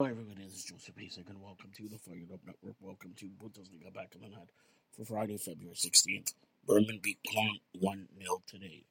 Hi everybody, this is Joseph Pasek and welcome to the Fired Up Network. Welcome to Bundesliga Back of the Net for Friday, February 16th. Bremen beat Cologne 1-0 today.